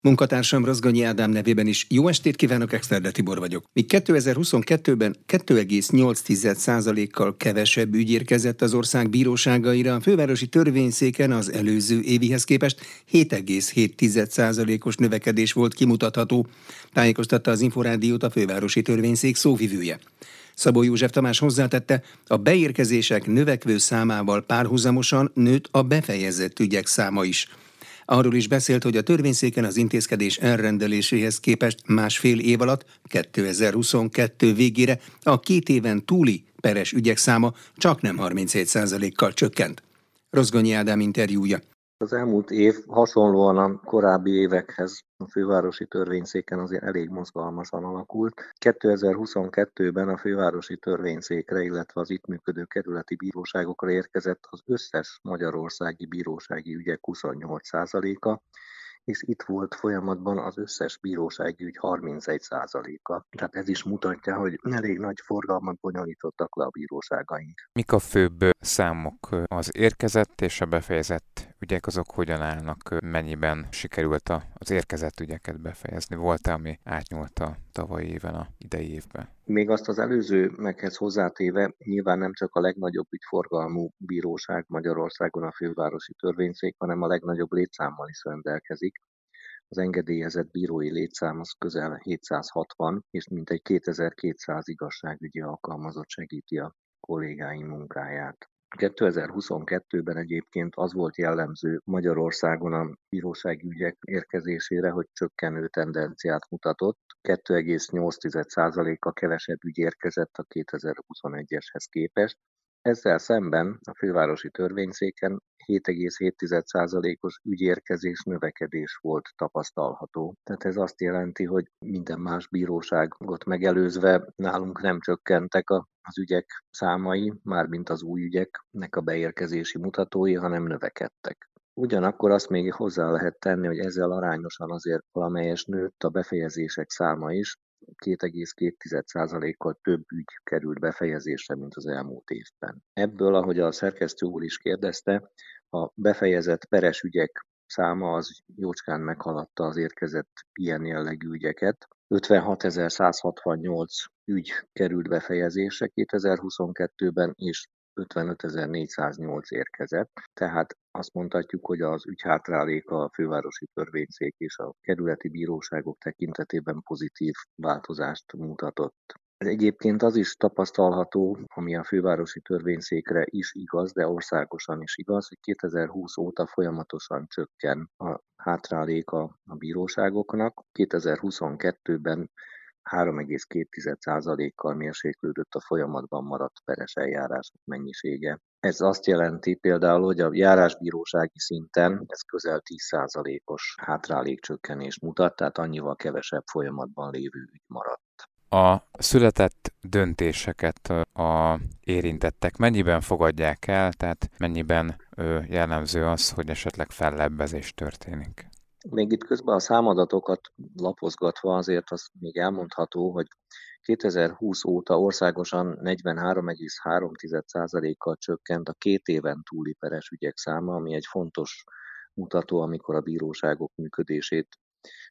Munkatársam Rozgonyi Ádám nevében is jó estét kívánok, Exterde Tibor vagyok. Míg 2022-ben 2,8%-kal kevesebb ügy érkezett az ország bíróságaira, a fővárosi törvényszéken az előző évihez képest 7,7%-os növekedés volt kimutatható, tájékoztatta az Inforádiót a fővárosi törvényszék szóvivője. Szabó József Tamás hozzátette, a beérkezések növekvő számával párhuzamosan nőtt a befejezett ügyek száma is – Arról is beszélt, hogy a törvényszéken az intézkedés elrendeléséhez képest másfél év alatt, 2022 végére a két éven túli peres ügyek száma csak nem 37%-kal csökkent. Rozgonyi Ádám interjúja. Az elmúlt év hasonlóan a korábbi évekhez a fővárosi törvényszéken azért elég mozgalmasan alakult. 2022-ben a fővárosi törvényszékre, illetve az itt működő kerületi bíróságokra érkezett az összes magyarországi bírósági ügyek 28%-a, és itt volt folyamatban az összes bírósági ügy 31%-a. Tehát ez is mutatja, hogy elég nagy forgalmat bonyolítottak le a bíróságaink. Mik a főbb számok az érkezett és a befejezett ügyek azok hogyan állnak, mennyiben sikerült az érkezett ügyeket befejezni? Volt-e, ami átnyúlt a tavalyi éven a idei évben? Még azt az előző meghez hozzátéve, nyilván nem csak a legnagyobb ügyforgalmú bíróság Magyarországon a fővárosi törvényszék, hanem a legnagyobb létszámmal is rendelkezik. Az engedélyezett bírói létszám az közel 760, és mintegy 2200 igazságügyi alkalmazott segíti a kollégáim munkáját. 2022-ben egyébként az volt jellemző Magyarországon a bírósági ügyek érkezésére, hogy csökkenő tendenciát mutatott. 2,8%-a kevesebb ügy érkezett a 2021-eshez képest, ezzel szemben a fővárosi törvényszéken 7,7%-os ügyérkezés növekedés volt tapasztalható. Tehát ez azt jelenti, hogy minden más bíróságot megelőzve nálunk nem csökkentek az ügyek számai, mármint az új ügyeknek a beérkezési mutatói, hanem növekedtek. Ugyanakkor azt még hozzá lehet tenni, hogy ezzel arányosan azért valamelyes nőtt a befejezések száma is, 2,2%-kal több ügy került befejezésre, mint az elmúlt évben. Ebből, ahogy a szerkesztő úr is kérdezte, a befejezett peres ügyek száma az jócskán meghaladta az érkezett ilyen jellegű ügyeket. 56.168 ügy került befejezésre 2022-ben, és 55.408 érkezett, tehát azt mondhatjuk, hogy az ügyhátrálék a fővárosi törvényszék és a kerületi bíróságok tekintetében pozitív változást mutatott. Egyébként az is tapasztalható, ami a fővárosi törvényszékre is igaz, de országosan is igaz, hogy 2020 óta folyamatosan csökken a hátráléka a bíróságoknak. 2022-ben 3,2%-kal mérséklődött a folyamatban maradt peres eljárások mennyisége. Ez azt jelenti például, hogy a járásbírósági szinten ez közel 10%-os hátrálékcsökkenés mutat, tehát annyival kevesebb folyamatban lévő ügy maradt. A született döntéseket a érintettek mennyiben fogadják el, tehát mennyiben jellemző az, hogy esetleg fellebbezés történik? Még itt közben a számadatokat lapozgatva azért az még elmondható, hogy 2020 óta országosan 43,3%-kal csökkent a két éven túli peres ügyek száma, ami egy fontos mutató, amikor a bíróságok működését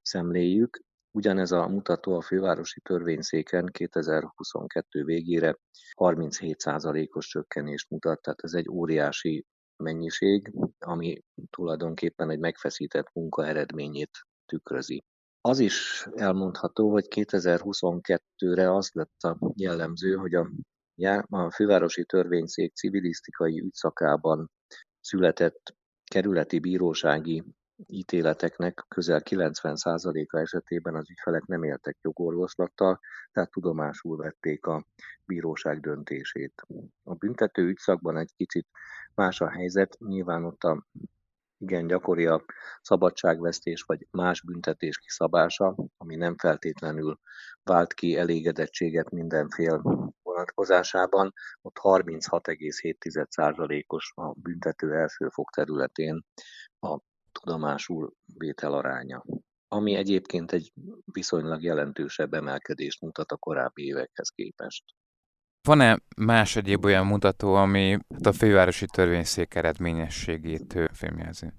szemléljük. Ugyanez a mutató a fővárosi törvényszéken 2022 végére 37%-os csökkenést mutat, tehát ez egy óriási mennyiség, ami tulajdonképpen egy megfeszített munka eredményét tükrözi. Az is elmondható, hogy 2022-re az lett a jellemző, hogy a, a fővárosi törvényszék civilisztikai ügyszakában született kerületi bírósági ítéleteknek közel 90%-a esetében az ügyfelek nem éltek jogorvoslattal, tehát tudomásul vették a bíróság döntését. A büntető ügyszakban egy kicsit más a helyzet, nyilván ott a igen gyakori a szabadságvesztés vagy más büntetés kiszabása, ami nem feltétlenül vált ki elégedettséget mindenfél vonatkozásában, ott 36,7%-os a büntető elsőfok területén a tudomásul vétel aránya, ami egyébként egy viszonylag jelentősebb emelkedést mutat a korábbi évekhez képest. Van-e más egyéb olyan mutató, ami a fővárosi törvényszék eredményességét fémjelzi?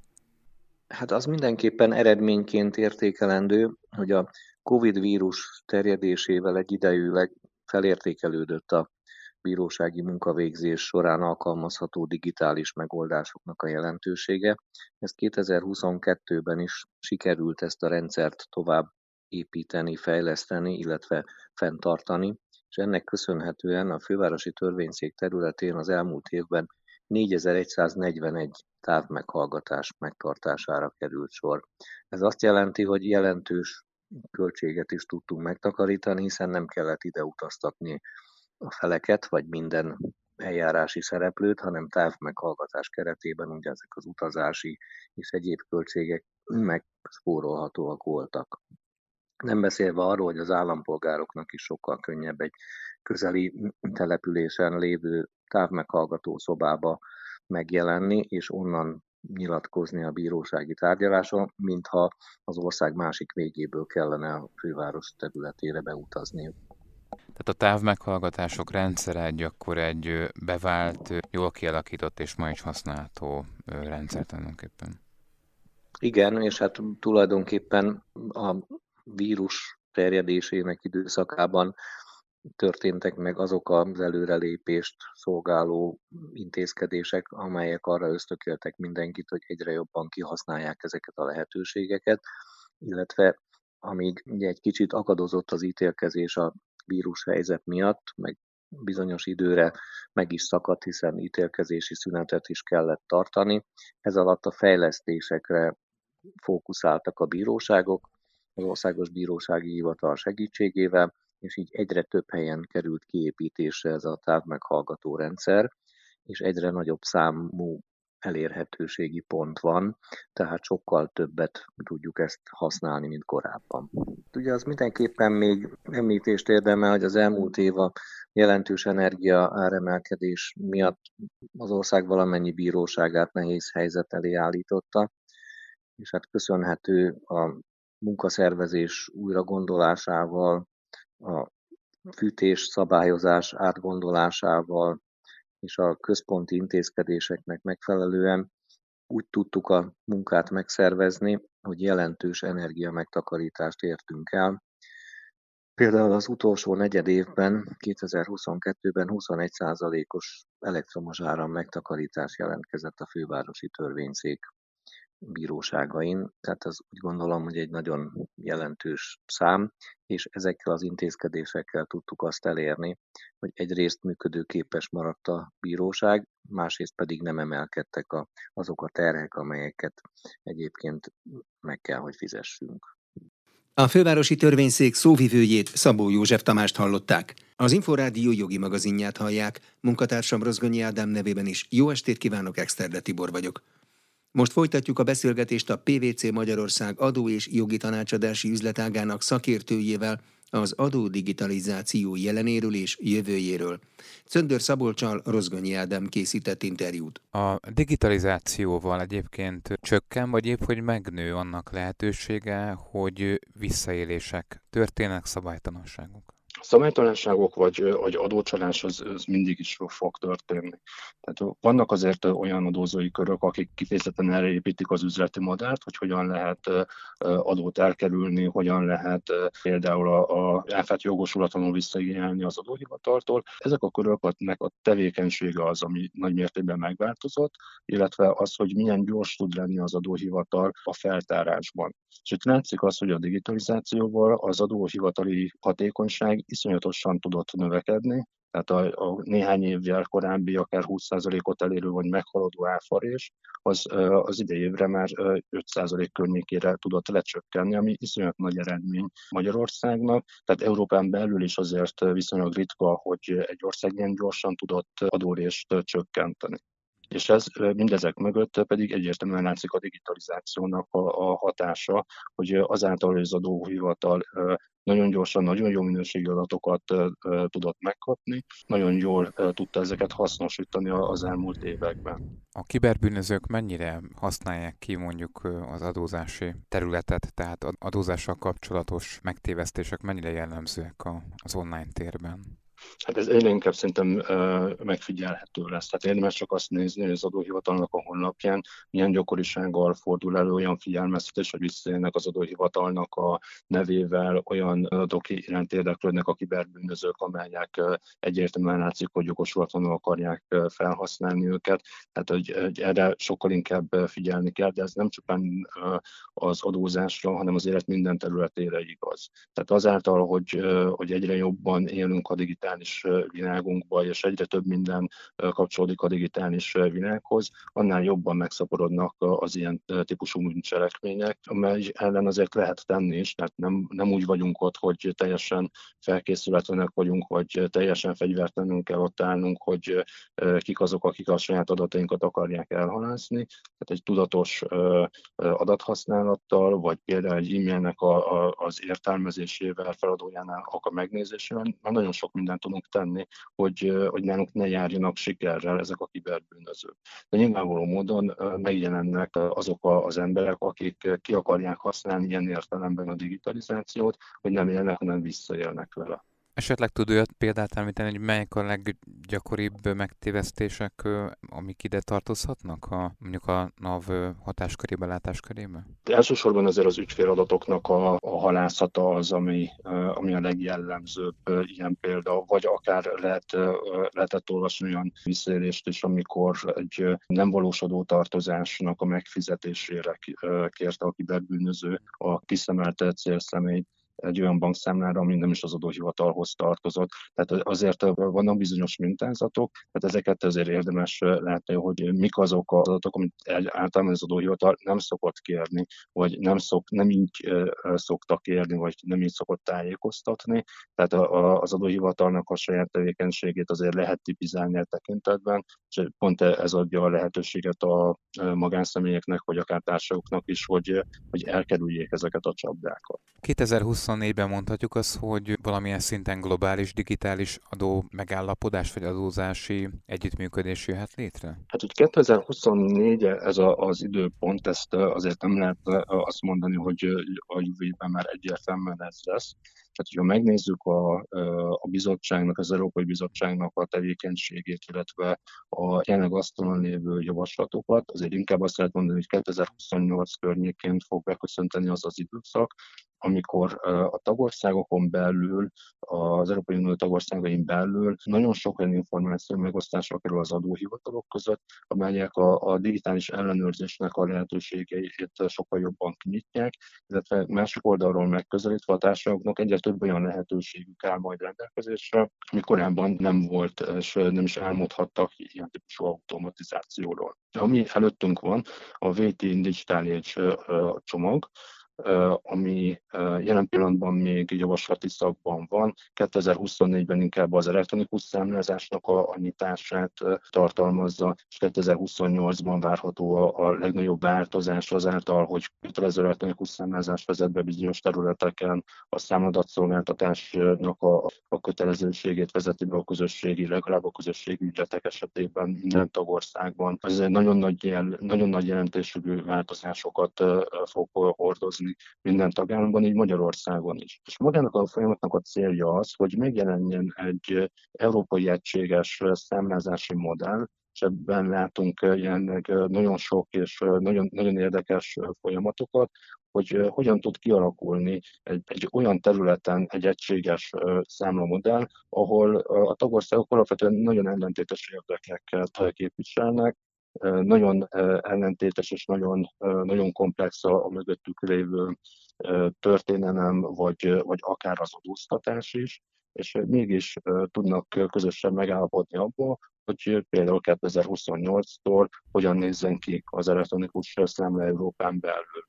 Hát az mindenképpen eredményként értékelendő, hogy a COVID vírus terjedésével egyidejűleg felértékelődött a bírósági munkavégzés során alkalmazható digitális megoldásoknak a jelentősége. Ezt 2022-ben is sikerült ezt a rendszert tovább építeni, fejleszteni, illetve fenntartani, és ennek köszönhetően a fővárosi törvényszék területén az elmúlt évben 4141 távmeghallgatás megtartására került sor. Ez azt jelenti, hogy jelentős költséget is tudtunk megtakarítani, hiszen nem kellett ide utaztatni a feleket, vagy minden eljárási szereplőt, hanem távmeghallgatás keretében ugye ezek az utazási és egyéb költségek megspórolhatóak voltak. Nem beszélve arról, hogy az állampolgároknak is sokkal könnyebb egy közeli településen lévő távmeghallgató szobába megjelenni, és onnan nyilatkozni a bírósági tárgyaláson, mintha az ország másik végéből kellene a főváros területére beutazni. Tehát a távmeghallgatások rendszere egy akkor egy bevált, jól kialakított és ma is használható rendszer tulajdonképpen. Igen, és hát tulajdonképpen a vírus terjedésének időszakában történtek meg azok az előrelépést szolgáló intézkedések, amelyek arra ösztökéltek mindenkit, hogy egyre jobban kihasználják ezeket a lehetőségeket, illetve amíg ugye egy kicsit akadozott az ítélkezés a vírushelyzet miatt, meg bizonyos időre meg is szakadt, hiszen ítélkezési szünetet is kellett tartani. Ez alatt a fejlesztésekre fókuszáltak a bíróságok, az Országos Bírósági Hivatal segítségével, és így egyre több helyen került kiépítésre ez a távmeghallgató rendszer, és egyre nagyobb számú elérhetőségi pont van, tehát sokkal többet tudjuk ezt használni, mint korábban. Ugye az mindenképpen még említést érdemel, hogy az elmúlt év a jelentős energia áremelkedés miatt az ország valamennyi bíróságát nehéz helyzet elé állította, és hát köszönhető a munkaszervezés újragondolásával, a fűtés szabályozás átgondolásával és a központi intézkedéseknek megfelelően úgy tudtuk a munkát megszervezni, hogy jelentős energia megtakarítást értünk el. Például az utolsó negyed évben, 2022-ben 21%-os elektromos áram megtakarítás jelentkezett a fővárosi törvényszék bíróságain, tehát az úgy gondolom, hogy egy nagyon jelentős szám, és ezekkel az intézkedésekkel tudtuk azt elérni, hogy egyrészt működőképes maradt a bíróság, másrészt pedig nem emelkedtek a, azok a terhek, amelyeket egyébként meg kell, hogy fizessünk. A fővárosi törvényszék szóvivőjét Szabó József Tamást hallották. Az Inforádió jogi magazinját hallják, munkatársam Rozgonyi Ádám nevében is. Jó estét kívánok, Exterde Tibor vagyok. Most folytatjuk a beszélgetést a PVC Magyarország adó és jogi tanácsadási üzletágának szakértőjével az adó digitalizáció jelenéről és jövőjéről. Cöndör Szabolcsal Rozgonyi Ádám készített interjút. A digitalizációval egyébként csökken, vagy épp, hogy megnő annak lehetősége, hogy visszaélések történnek, szabálytalanságok? Szabálytalanságok vagy, vagy adócsalás az, az mindig is fog történni. Tehát vannak azért olyan adózói körök, akik kifejezetten erre építik az üzleti modellt, hogy hogyan lehet adót elkerülni, hogyan lehet például a, a jogosulatlanul visszaigényelni az adóhivataltól. Ezek a köröknek a tevékenysége az, ami nagy mértékben megváltozott, illetve az, hogy milyen gyors tud lenni az adóhivatal a feltárásban. És itt látszik az, hogy a digitalizációval az adóhivatali hatékonyság iszonyatosan tudott növekedni, tehát a, a néhány évvel korábbi akár 20%-ot elérő vagy meghaladó áfarés, az, az idejévre már 5% környékére tudott lecsökkenni, ami iszonyat nagy eredmény Magyarországnak. Tehát Európán belül is azért viszonylag ritka, hogy egy ország ilyen gyorsan tudott adórést csökkenteni. És ez mindezek mögött pedig egyértelműen látszik a digitalizációnak a, a hatása, hogy azáltal, hogy az adóhivatal nagyon gyorsan, nagyon jó minőségű adatokat tudott megkapni, nagyon jól tudta ezeket hasznosítani az elmúlt években. A kiberbűnözők mennyire használják ki mondjuk az adózási területet, tehát adózással kapcsolatos megtévesztések mennyire jellemzőek az online térben? Hát ez egyre inkább szerintem megfigyelhető lesz. Tehát érdemes csak azt nézni, hogy az adóhivatalnak a honlapján milyen gyakorisággal fordul elő olyan figyelmeztetés, hogy visszaélnek az adóhivatalnak a nevével, olyan adatok iránt érdeklődnek a kiberbűnözők, amelyek egyértelműen látszik, hogy jogosulatlanul akarják felhasználni őket. Tehát, hogy, hogy erre sokkal inkább figyelni kell, de ez nem csupán az adózásra, hanem az élet minden területére igaz. Tehát azáltal, hogy, hogy egyre jobban élünk a digitális világunkba, és egyre több minden kapcsolódik a digitális világhoz, annál jobban megszaporodnak az ilyen típusú bűncselekmények, amely ellen azért lehet tenni is, tehát nem, nem úgy vagyunk ott, hogy teljesen felkészületlenek vagyunk, vagy teljesen fegyvertelenül kell ott állnunk, hogy kik azok, akik a saját adatainkat akarják elhalászni. Tehát egy tudatos adathasználattal, vagy például egy e-mailnek a, a, az értelmezésével, feladójánál a megnézésével, már nagyon sok tudunk tenni, hogy, hogy nálunk ne járjanak sikerrel ezek a kiberbűnözők. De nyilvánvaló módon megjelennek azok az emberek, akik ki akarják használni ilyen értelemben a digitalizációt, hogy nem élnek, hanem visszaélnek vele. Esetleg tud olyat példát említeni, hogy melyek a leggyakoribb megtévesztések, amik ide tartozhatnak, a, mondjuk a NAV hatáskörébe, látáskörébe? Elsősorban azért az ügyféladatoknak a, a halászata az, ami, ami a legjellemzőbb ilyen példa, vagy akár lehet, lehetett olvasni olyan visszaélést is, amikor egy nem valósodó tartozásnak a megfizetésére kérte a kiberbűnöző a kiszemelte célszemélyt, egy olyan bankszámlára, ami nem is az adóhivatalhoz tartozott. Tehát azért vannak bizonyos mintázatok, tehát ezeket azért érdemes látni, hogy mik azok az adatok, amit általában az adóhivatal nem szokott kérni, vagy nem, szok, nem így szoktak kérni, vagy nem így szokott tájékoztatni. Tehát az adóhivatalnak a saját tevékenységét azért lehet tipizálni a tekintetben, és pont ez adja a lehetőséget a magánszemélyeknek, vagy akár társakoknak is, hogy, hogy elkerüljék ezeket a csapdákat. 2020 2024-ben mondhatjuk azt, hogy valamilyen szinten globális digitális adó megállapodás vagy adózási együttműködés jöhet létre? Hát, hogy 2024 ez a, az időpont, ezt azért nem lehet azt mondani, hogy a jövő évben már egyértelműen ez lesz. Tehát, hogyha megnézzük a, a bizottságnak, az Európai Bizottságnak a tevékenységét, illetve a jelenleg asztalon lévő javaslatokat, azért inkább azt lehet mondani, hogy 2028 környékén fog beköszönteni az az időszak, amikor a tagországokon belül, az Európai Unió tagországain belül nagyon sok olyan információ megosztásra kerül az adóhivatalok között, amelyek a, a digitális ellenőrzésnek a lehetőségeit sokkal jobban kinyitják, illetve másik oldalról megközelítve a társadalmaknak egyre több olyan lehetőségük áll majd rendelkezésre, ami korábban nem volt, és nem is álmodhattak ilyen típusú automatizációról. Ami előttünk van, a VT Digital csomag, ami jelen pillanatban még javaslati szakban van. 2024-ben inkább az elektronikus számlázásnak a, a nyitását tartalmazza, és 2028-ban várható a, a legnagyobb változás azáltal, hogy kötelező elektronikus számlázás vezet be bizonyos területeken, a számadatszolgáltatásnak a, a kötelezőségét vezeti be a közösségi, legalább a közösségi ügyletek esetében minden tagországban. Ez egy nagyon nagy, jel, nagyon nagy jelentésű változásokat fog hordozni működni minden tagállamban, így Magyarországon is. És magának a folyamatnak a célja az, hogy megjelenjen egy európai egységes számlázási modell, és ebben látunk ilyen nagyon sok és nagyon, nagyon érdekes folyamatokat, hogy hogyan tud kialakulni egy, egy olyan területen egy egységes számlamodell, ahol a tagországok alapvetően nagyon ellentétes érdekeket képviselnek, nagyon ellentétes és nagyon, nagyon komplex a, a mögöttük lévő történelem, vagy, vagy akár az adóztatás is, és mégis tudnak közösen megállapodni abból, hogy például 2028-tól hogyan nézzen ki az elektronikus számla Európán belül.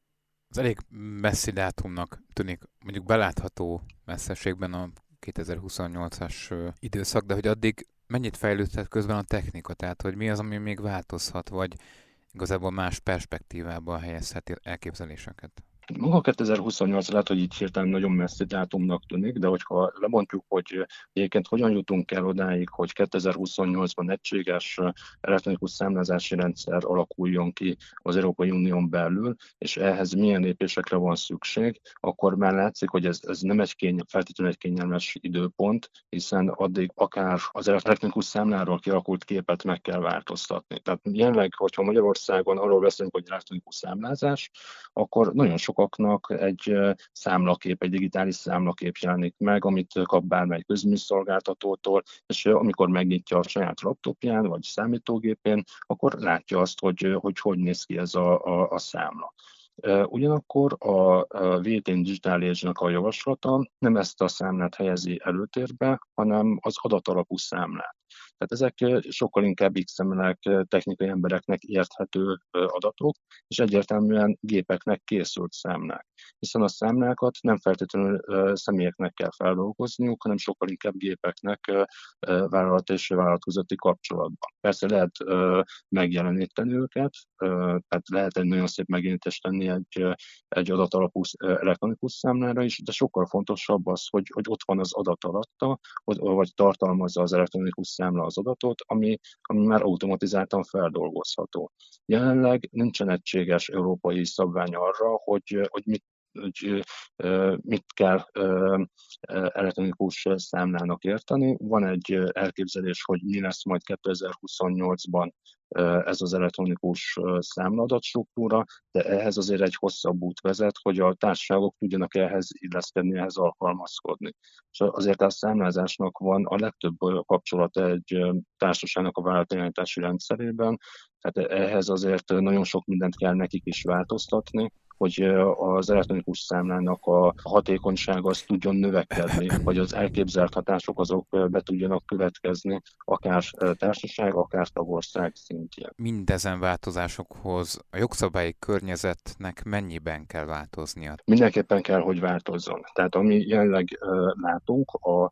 Az elég messzi dátumnak tűnik, mondjuk belátható messzeségben a 2028-as időszak, de hogy addig mennyit fejlődhet közben a technika? Tehát, hogy mi az, ami még változhat, vagy igazából más perspektívában helyezheti elképzeléseket? Maga 2028 lehet, hogy így hirtelen nagyon messzi dátumnak tűnik, de hogyha lemondjuk, hogy egyébként hogyan jutunk el odáig, hogy 2028-ban egységes elektronikus számlázási rendszer alakuljon ki az Európai Unión belül, és ehhez milyen lépésekre van szükség, akkor már látszik, hogy ez, ez nem egy kény, feltétlenül egy kényelmes időpont, hiszen addig akár az elektronikus számláról kialakult képet meg kell változtatni. Tehát jelenleg, hogyha Magyarországon arról beszélünk, hogy elektronikus számlázás, akkor nagyon sokaknak egy számlakép, egy digitális számlakép jelenik meg, amit kap bármely közműszolgáltatótól, és amikor megnyitja a saját laptopján vagy számítógépén, akkor látja azt, hogy hogy, hogy néz ki ez a, a, a számla. Ugyanakkor a VTN Digital age a javaslata nem ezt a számlát helyezi előtérbe, hanem az adatalapú számlát. Tehát ezek sokkal inkább XML-nek, technikai embereknek érthető adatok, és egyértelműen gépeknek készült számlák. Hiszen a számlákat nem feltétlenül személyeknek kell feldolgozniuk, hanem sokkal inkább gépeknek vállalat és vállalat közötti kapcsolatban. Persze lehet megjeleníteni őket, tehát lehet egy nagyon szép megjelenítést tenni egy, egy adatalapú elektronikus számlára is, de sokkal fontosabb az, hogy, hogy ott van az adat alatta, vagy tartalmazza az elektronikus számla az adatot, ami, ami már automatizáltan feldolgozható. Jelenleg nincsen egységes európai szabvány arra, hogy, hogy mit hogy mit kell elektronikus számlának érteni. Van egy elképzelés, hogy mi lesz majd 2028-ban ez az elektronikus számladat struktúra, de ehhez azért egy hosszabb út vezet, hogy a társaságok tudjanak ehhez illeszkedni, ehhez alkalmazkodni. És azért a számlázásnak van a legtöbb kapcsolata egy társaságnak a vállalatirányítási rendszerében, tehát ehhez azért nagyon sok mindent kell nekik is változtatni, hogy az elektronikus számlának a hatékonysága az tudjon növekedni, vagy az elképzelt hatások azok be tudjanak következni, akár társaság, akár tagország szintjén. Mindezen változásokhoz a jogszabályi környezetnek mennyiben kell változnia? Mindenképpen kell, hogy változzon. Tehát ami jelenleg látunk, a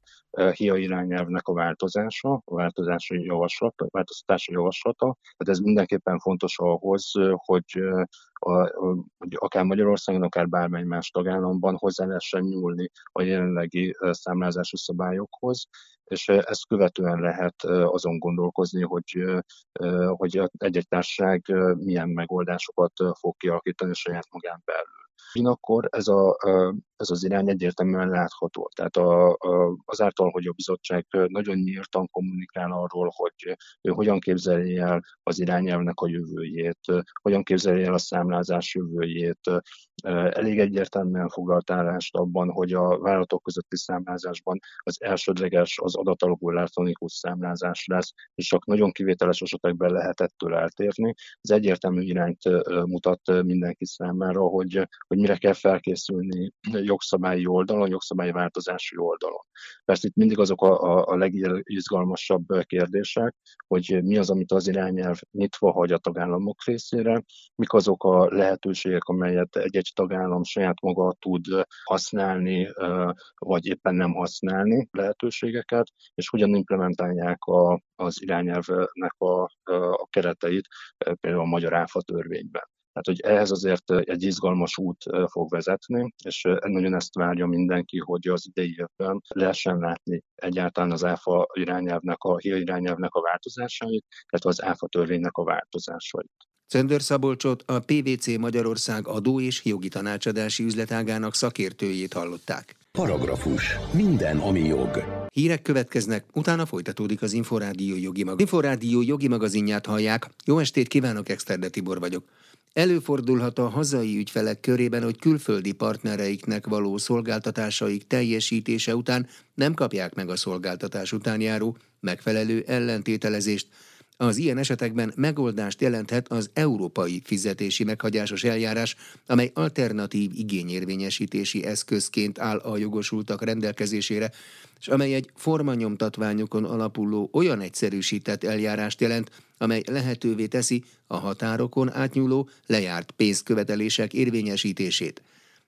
HIA irányelvnek a változása, a változási javaslat, a változtatási javaslata, tehát ez mindenképpen fontos ahhoz, hogy a, hogy akár Magyarországon, akár bármely más tagállamban hozzá lehessen nyúlni a jelenlegi számlázási szabályokhoz, és ezt követően lehet azon gondolkozni, hogy, hogy egy-egy társaság milyen megoldásokat fog kialakítani saját magán belül. Ugyanakkor ez, a, ez az irány egyértelműen látható. Tehát a, a, azáltal, hogy a bizottság nagyon nyíltan kommunikál arról, hogy ő hogyan képzeli el az irányelvnek a jövőjét, hogyan képzeli el a számlázás jövőjét, elég egyértelműen foglalt állást abban, hogy a vállalatok közötti számlázásban az elsődleges az adatalapú elektronikus számlázás lesz, és csak nagyon kivételes esetekben lehet ettől eltérni. Ez egyértelmű irányt mutat mindenki számára, hogy, hogy mire kell felkészülni jogszabályi oldalon, jogszabályi változási oldalon. Persze itt mindig azok a, a, a legizgalmasabb kérdések, hogy mi az, amit az irányelv nyitva hagy a tagállamok részére, mik azok a lehetőségek, amelyet egy-egy tagállam saját maga tud használni, vagy éppen nem használni lehetőségeket, és hogyan implementálják a, az irányelvnek a, a kereteit, például a magyar áfa törvényben. Tehát, hogy ehhez azért egy izgalmas út fog vezetni, és nagyon ezt várja mindenki, hogy az idei évben lehessen látni egyáltalán az ÁFA irányelvnek, a HIA irányelvnek a változásait, illetve az ÁFA törvénynek a változásait. Czöndör Szabolcsot a PVC Magyarország adó és jogi tanácsadási üzletágának szakértőjét hallották. Paragrafus. Minden, ami jog. Hírek következnek, utána folytatódik az Inforádió jogi mag. Inforádió jogi magazinját hallják. Jó estét kívánok, Exterde Tibor vagyok. Előfordulhat a hazai ügyfelek körében, hogy külföldi partnereiknek való szolgáltatásaik teljesítése után nem kapják meg a szolgáltatás után járó megfelelő ellentételezést, az ilyen esetekben megoldást jelenthet az európai fizetési meghagyásos eljárás, amely alternatív igényérvényesítési eszközként áll a jogosultak rendelkezésére, és amely egy formanyomtatványokon alapuló olyan egyszerűsített eljárást jelent, amely lehetővé teszi a határokon átnyúló lejárt pénzkövetelések érvényesítését.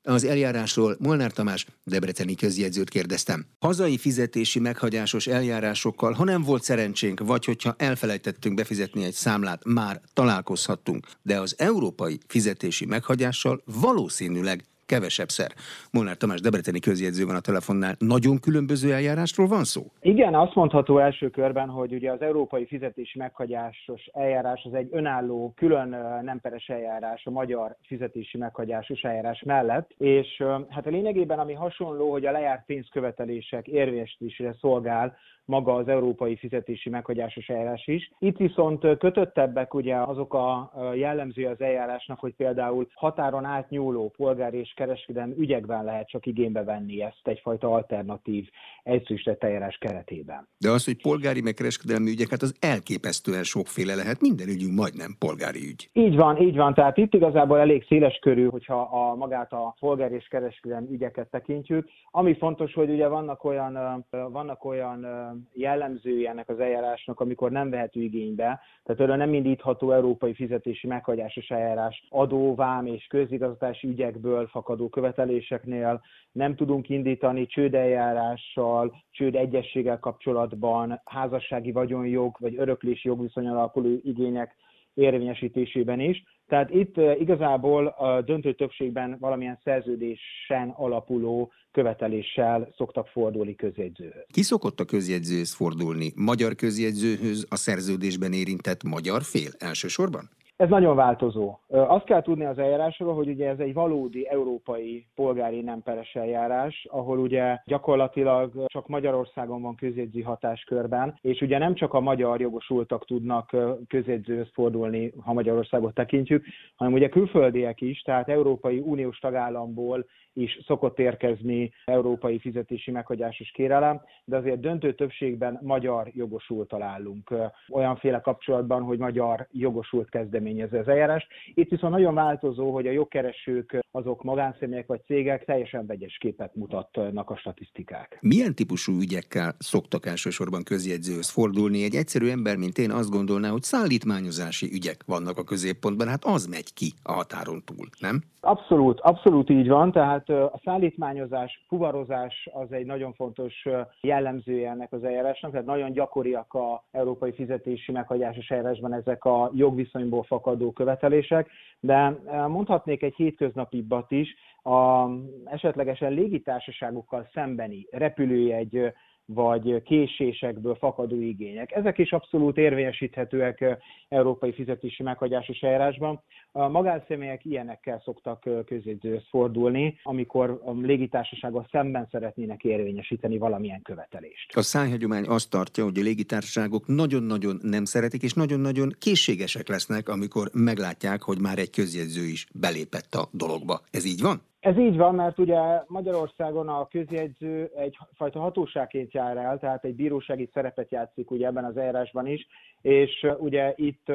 Az eljárásról Molnár Tamás, debreceni közjegyzőt kérdeztem. Hazai fizetési meghagyásos eljárásokkal, ha nem volt szerencsénk, vagy hogyha elfelejtettünk befizetni egy számlát, már találkozhattunk, de az európai fizetési meghagyással valószínűleg kevesebb szer. Molnár Tamás Debreceni közjegyző van a telefonnál. Nagyon különböző eljárásról van szó? Igen, azt mondható első körben, hogy ugye az európai fizetési meghagyásos eljárás az egy önálló, külön nem peres eljárás a magyar fizetési meghagyásos eljárás mellett, és hát a lényegében ami hasonló, hogy a lejárt pénzkövetelések érvényesítésére szolgál maga az európai fizetési meghagyásos eljárás is. Itt viszont kötöttebbek ugye azok a jellemző az eljárásnak, hogy például határon átnyúló polgári és kereskedelmi ügyekben lehet csak igénybe venni ezt egyfajta alternatív egyszerűsített eljárás keretében. De az, hogy polgári meg kereskedelmi ügyek, hát az elképesztően sokféle lehet, minden ügyünk majdnem polgári ügy. Így van, így van. Tehát itt igazából elég széles körű, hogyha a magát a polgári és kereskedelmi ügyeket tekintjük. Ami fontos, hogy ugye vannak olyan, vannak olyan jellemzői ennek az eljárásnak, amikor nem vehető igénybe, tehát erről nem indítható európai fizetési meghagyásos eljárás adó, vám és közigazgatási ügyekből fakadó követeléseknél, nem tudunk indítani csődeljárással, csőd egyességgel kapcsolatban, házassági vagyonjog vagy öröklési jogviszony alapuló igények érvényesítésében is. Tehát itt igazából a döntő többségben valamilyen szerződésen alapuló követeléssel szoktak fordulni közjegyzőhöz. Ki szokott a közjegyzőhöz fordulni? Magyar közjegyzőhöz a szerződésben érintett magyar fél elsősorban? Ez nagyon változó. Azt kell tudni az eljárásról, hogy ugye ez egy valódi európai polgári nem peres eljárás, ahol ugye gyakorlatilag csak Magyarországon van közjegyző hatáskörben, és ugye nem csak a magyar jogosultak tudnak közjegyzőhöz fordulni, ha Magyarországot tekintjük, hanem ugye külföldiek is, tehát Európai Uniós tagállamból is szokott érkezni európai fizetési meghagyásos kérelem, de azért döntő többségben magyar jogosult találunk olyanféle kapcsolatban, hogy magyar jogosult kezdeményező az eljárást. Itt viszont nagyon változó, hogy a jogkeresők azok magánszemélyek vagy cégek teljesen vegyes képet mutatnak a statisztikák. Milyen típusú ügyekkel szoktak elsősorban közjegyzőhöz fordulni? Egy egyszerű ember, mint én azt gondolná, hogy szállítmányozási ügyek vannak a középpontban, hát az megy ki a határon túl, nem? Abszolút, abszolút így van, tehát a szállítmányozás, fuvarozás az egy nagyon fontos jellemzője ennek az eljárásnak, tehát nagyon gyakoriak a európai fizetési meghagyásos eljárásban ezek a jogviszonyból fakadó követelések, de mondhatnék egy hétköznapibbat is, a esetlegesen légitársaságokkal szembeni repülőjegy vagy késésekből fakadó igények. Ezek is abszolút érvényesíthetőek európai fizetési meghagyásos eljárásban. A magánszemélyek ilyenekkel szoktak közjegyzőhöz fordulni, amikor a légitársasággal szemben szeretnének érvényesíteni valamilyen követelést. A szájhagyomány azt tartja, hogy a légitársaságok nagyon-nagyon nem szeretik, és nagyon-nagyon készségesek lesznek, amikor meglátják, hogy már egy közjegyző is belépett a dologba. Ez így van? Ez így van, mert ugye Magyarországon a közjegyző egyfajta hatóságként jár el, tehát egy bírósági szerepet játszik ugye ebben az eljárásban is, és ugye itt,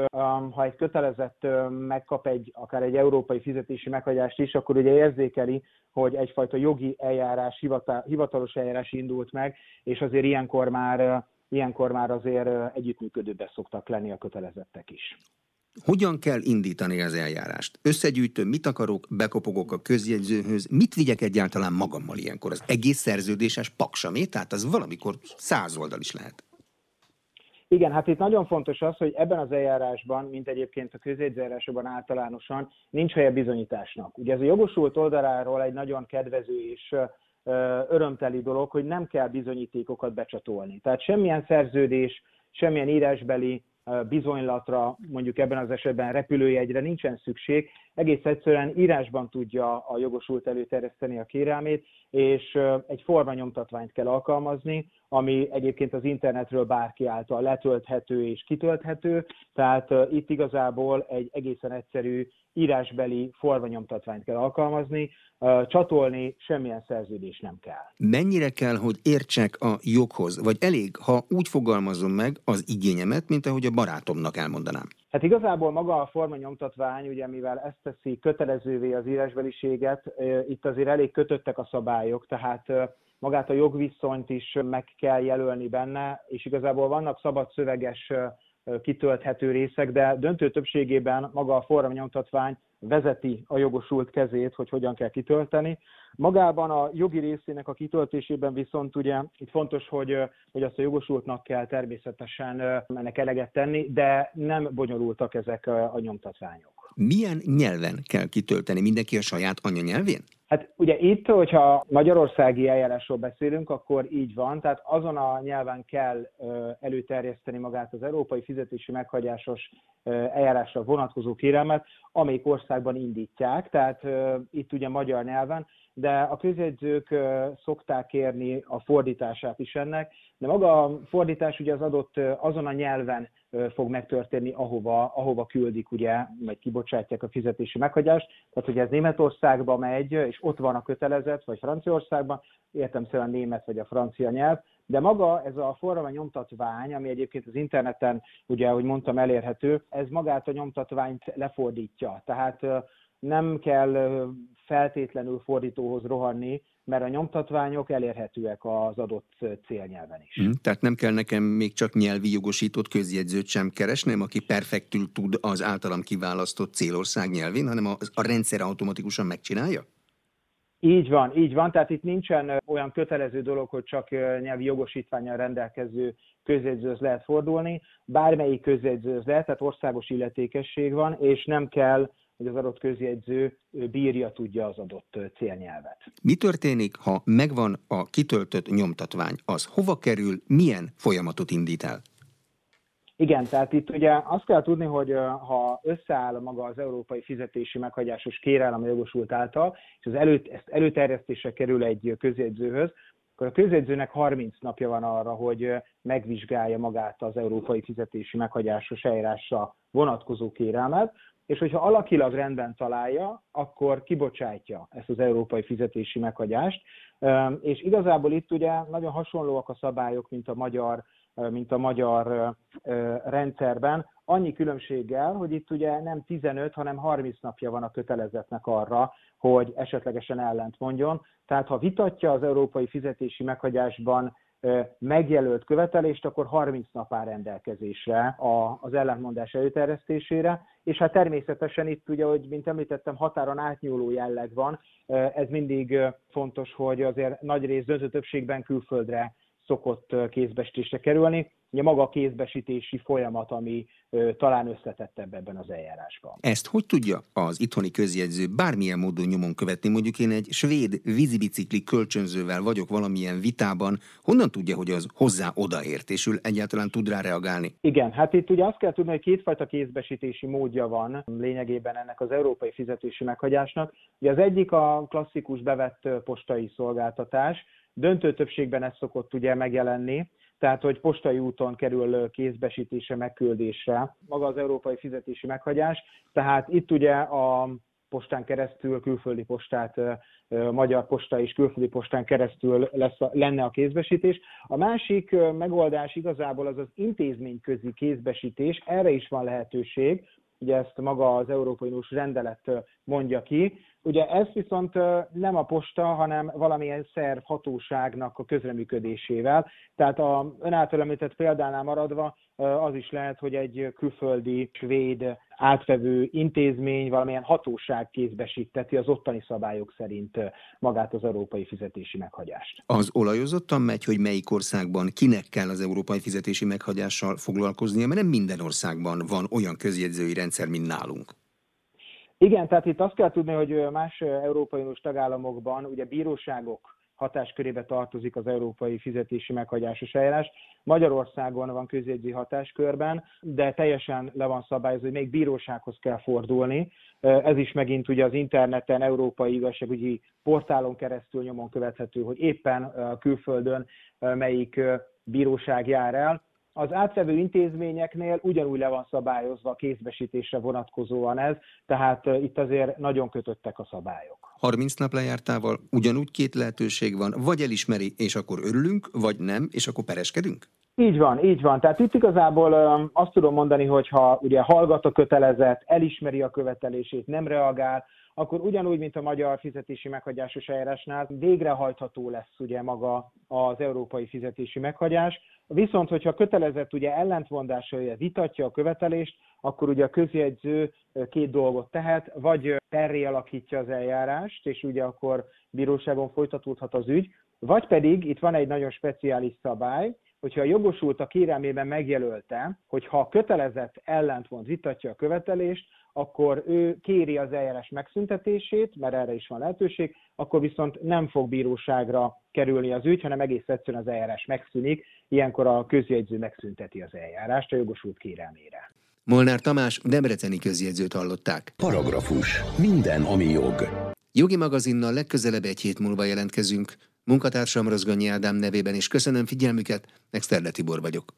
ha egy kötelezett megkap egy, akár egy európai fizetési meghagyást is, akkor ugye érzékeli, hogy egyfajta jogi eljárás, hivatalos eljárás indult meg, és azért ilyenkor már ilyenkor már azért együttműködőbbek szoktak lenni a kötelezettek is. Hogyan kell indítani az eljárást? Összegyűjtöm, mit akarok, bekopogok a közjegyzőhöz, mit vigyek egyáltalán magammal ilyenkor? Az egész szerződéses paksamé, tehát az valamikor száz oldal is lehet. Igen, hát itt nagyon fontos az, hogy ebben az eljárásban, mint egyébként a közjegyzőjárásokban általánosan, nincs helye bizonyításnak. Ugye ez a jogosult oldaláról egy nagyon kedvező és örömteli dolog, hogy nem kell bizonyítékokat becsatolni. Tehát semmilyen szerződés, semmilyen írásbeli bizonylatra, mondjuk ebben az esetben repülőjegyre nincsen szükség, egész egyszerűen írásban tudja a jogosult előterjeszteni a kérelmét, és egy formanyomtatványt kell alkalmazni, ami egyébként az internetről bárki által letölthető és kitölthető, tehát itt igazából egy egészen egyszerű írásbeli formanyomtatványt kell alkalmazni, csatolni semmilyen szerződés nem kell. Mennyire kell, hogy értsek a joghoz, vagy elég, ha úgy fogalmazom meg az igényemet, mint ahogy a barátomnak elmondanám? Hát igazából maga a formanyomtatvány, ugye mivel ezt teszi kötelezővé az írásbeliséget, itt azért elég kötöttek a szabályok, tehát magát a jogviszonyt is meg kell jelölni benne, és igazából vannak szabad szöveges kitölthető részek, de döntő többségében maga a formanyomtatvány vezeti a jogosult kezét, hogy hogyan kell kitölteni. Magában a jogi részének a kitöltésében viszont ugye itt fontos, hogy, hogy azt a jogosultnak kell természetesen ennek eleget tenni, de nem bonyolultak ezek a nyomtatványok. Milyen nyelven kell kitölteni? Mindenki a saját anyanyelvén? Hát ugye itt, hogyha magyarországi eljárásról beszélünk, akkor így van, tehát azon a nyelven kell előterjeszteni magát az európai fizetési meghagyásos eljárásra vonatkozó kérelmet, amelyik országban indítják, tehát itt ugye magyar nyelven, de a közjegyzők szokták kérni a fordítását is ennek, de maga a fordítás ugye az adott azon a nyelven fog megtörténni, ahova, ahova küldik, ugye, vagy kibocsátják a fizetési meghagyást. Tehát, hogy ez Németországba megy, és ott van a kötelezet, vagy Franciaországban, értem szerint a német vagy a francia nyelv, de maga ez a forma nyomtatvány, ami egyébként az interneten, ugye, ahogy mondtam, elérhető, ez magát a nyomtatványt lefordítja. Tehát nem kell feltétlenül fordítóhoz rohanni, mert a nyomtatványok elérhetőek az adott célnyelven is. Hmm, tehát nem kell nekem még csak nyelvi jogosított közjegyzőt sem keresnem, aki perfektül tud az általam kiválasztott célország nyelvén, hanem a, a rendszer automatikusan megcsinálja? Így van, így van. Tehát itt nincsen olyan kötelező dolog, hogy csak nyelvi jogosítványal rendelkező közjegyzőhöz lehet fordulni. Bármelyik közjegyzőhöz lehet, tehát országos illetékesség van, és nem kell hogy az adott közjegyző bírja, tudja az adott célnyelvet. Mi történik, ha megvan a kitöltött nyomtatvány? Az hova kerül, milyen folyamatot indít el? Igen, tehát itt ugye azt kell tudni, hogy ha összeáll maga az európai fizetési meghagyásos kérelem a jogosult által, és az előtt, ezt előterjesztésre kerül egy közjegyzőhöz, akkor a közjegyzőnek 30 napja van arra, hogy megvizsgálja magát az európai fizetési meghagyásos eljárásra vonatkozó kérelmet, és hogyha alakilag rendben találja, akkor kibocsátja ezt az európai fizetési meghagyást, és igazából itt ugye nagyon hasonlóak a szabályok, mint a magyar mint a magyar rendszerben, annyi különbséggel, hogy itt ugye nem 15, hanem 30 napja van a kötelezetnek arra, hogy esetlegesen ellent mondjon. Tehát ha vitatja az európai fizetési meghagyásban megjelölt követelést, akkor 30 nap áll rendelkezésre az ellentmondás előterjesztésére, és hát természetesen itt ugye, hogy mint említettem, határon átnyúló jelleg van, ez mindig fontos, hogy azért nagy rész döntő többségben külföldre szokott kézbesítésre kerülni. Ugye maga a kézbesítési folyamat, ami talán összetettebb ebben az eljárásban. Ezt hogy tudja az itthoni közjegyző bármilyen módon nyomon követni? Mondjuk én egy svéd vízibicikli kölcsönzővel vagyok valamilyen vitában, honnan tudja, hogy az hozzá odaért, és ő egyáltalán tud rá reagálni? Igen, hát itt ugye azt kell tudni, hogy kétfajta kézbesítési módja van lényegében ennek az európai fizetési meghagyásnak. Ugye az egyik a klasszikus bevett postai szolgáltatás, Döntő többségben ez szokott ugye megjelenni, tehát hogy postai úton kerül kézbesítése, megküldésre maga az európai fizetési meghagyás. Tehát itt ugye a postán keresztül, külföldi postát, magyar posta és külföldi postán keresztül lesz lenne a kézbesítés. A másik megoldás igazából az az intézményközi kézbesítés, erre is van lehetőség, ugye ezt maga az Európai Uniós rendelet mondja ki, Ugye ez viszont nem a posta, hanem valamilyen szerv hatóságnak a közreműködésével. Tehát a ön által említett példánál maradva az is lehet, hogy egy külföldi svéd átvevő intézmény, valamilyen hatóság kézbesíteti az ottani szabályok szerint magát az európai fizetési meghagyást. Az olajozottan megy, hogy melyik országban kinek kell az európai fizetési meghagyással foglalkoznia, mert nem minden országban van olyan közjegyzői rendszer, mint nálunk. Igen, tehát itt azt kell tudni, hogy más Európai Uniós tagállamokban ugye bíróságok hatáskörébe tartozik az európai fizetési meghagyásos eljárás. Magyarországon van közjegyzi hatáskörben, de teljesen le van szabályozva, hogy még bírósághoz kell fordulni. Ez is megint ugye az interneten, európai igazságügyi portálon keresztül nyomon követhető, hogy éppen külföldön melyik bíróság jár el az átvevő intézményeknél ugyanúgy le van szabályozva a kézbesítésre vonatkozóan ez, tehát itt azért nagyon kötöttek a szabályok. 30 nap lejártával ugyanúgy két lehetőség van, vagy elismeri, és akkor örülünk, vagy nem, és akkor pereskedünk? Így van, így van. Tehát itt igazából azt tudom mondani, hogy ha ugye hallgat a kötelezet, elismeri a követelését, nem reagál, akkor ugyanúgy, mint a magyar fizetési meghagyásos eljárásnál végrehajtható lesz ugye maga az európai fizetési meghagyás. Viszont, hogyha kötelezett ugye ellentmondása vitatja a követelést, akkor ugye a közjegyző két dolgot tehet, vagy perré alakítja az eljárást, és ugye akkor bíróságon folytatódhat az ügy, vagy pedig itt van egy nagyon speciális szabály, hogyha a jogosult a kérelmében megjelölte, hogy ha a kötelezett ellentmond vitatja a követelést, akkor ő kéri az eljárás megszüntetését, mert erre is van lehetőség, akkor viszont nem fog bíróságra kerülni az ügy, hanem egész egyszerűen az eljárás megszűnik, ilyenkor a közjegyző megszünteti az eljárást a jogosult kérelmére. Molnár Tamás Debreceni közjegyzőt hallották. Paragrafus. Minden, ami jog. Jogi magazinnal legközelebb egy hét múlva jelentkezünk. Munkatársam Rozgonyi Ádám nevében is köszönöm figyelmüket, Exterde Tibor vagyok.